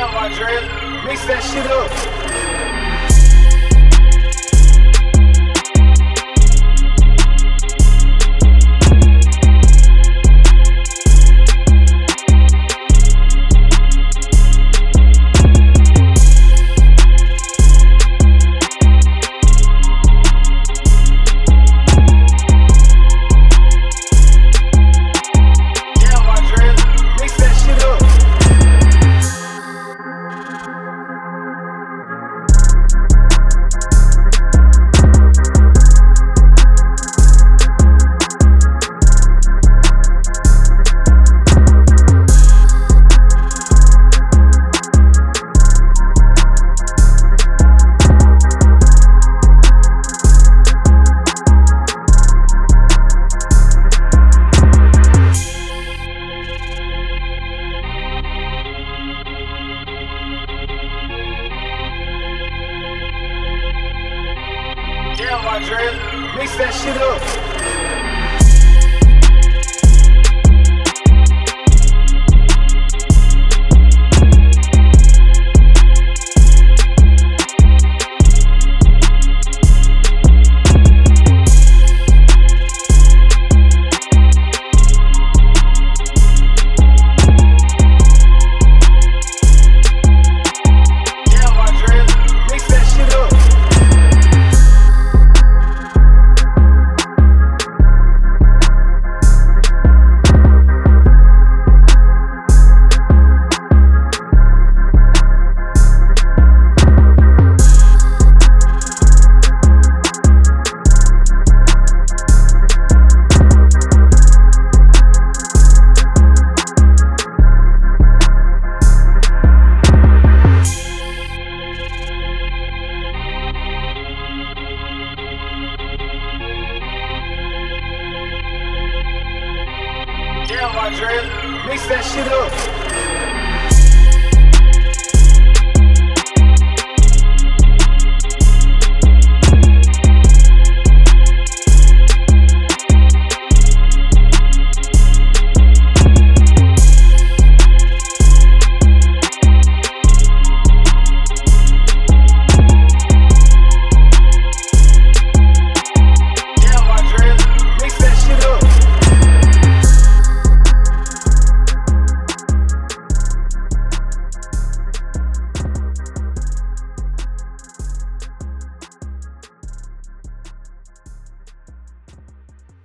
down, Mix that shit up. Mix that shit up. Mix that shit up.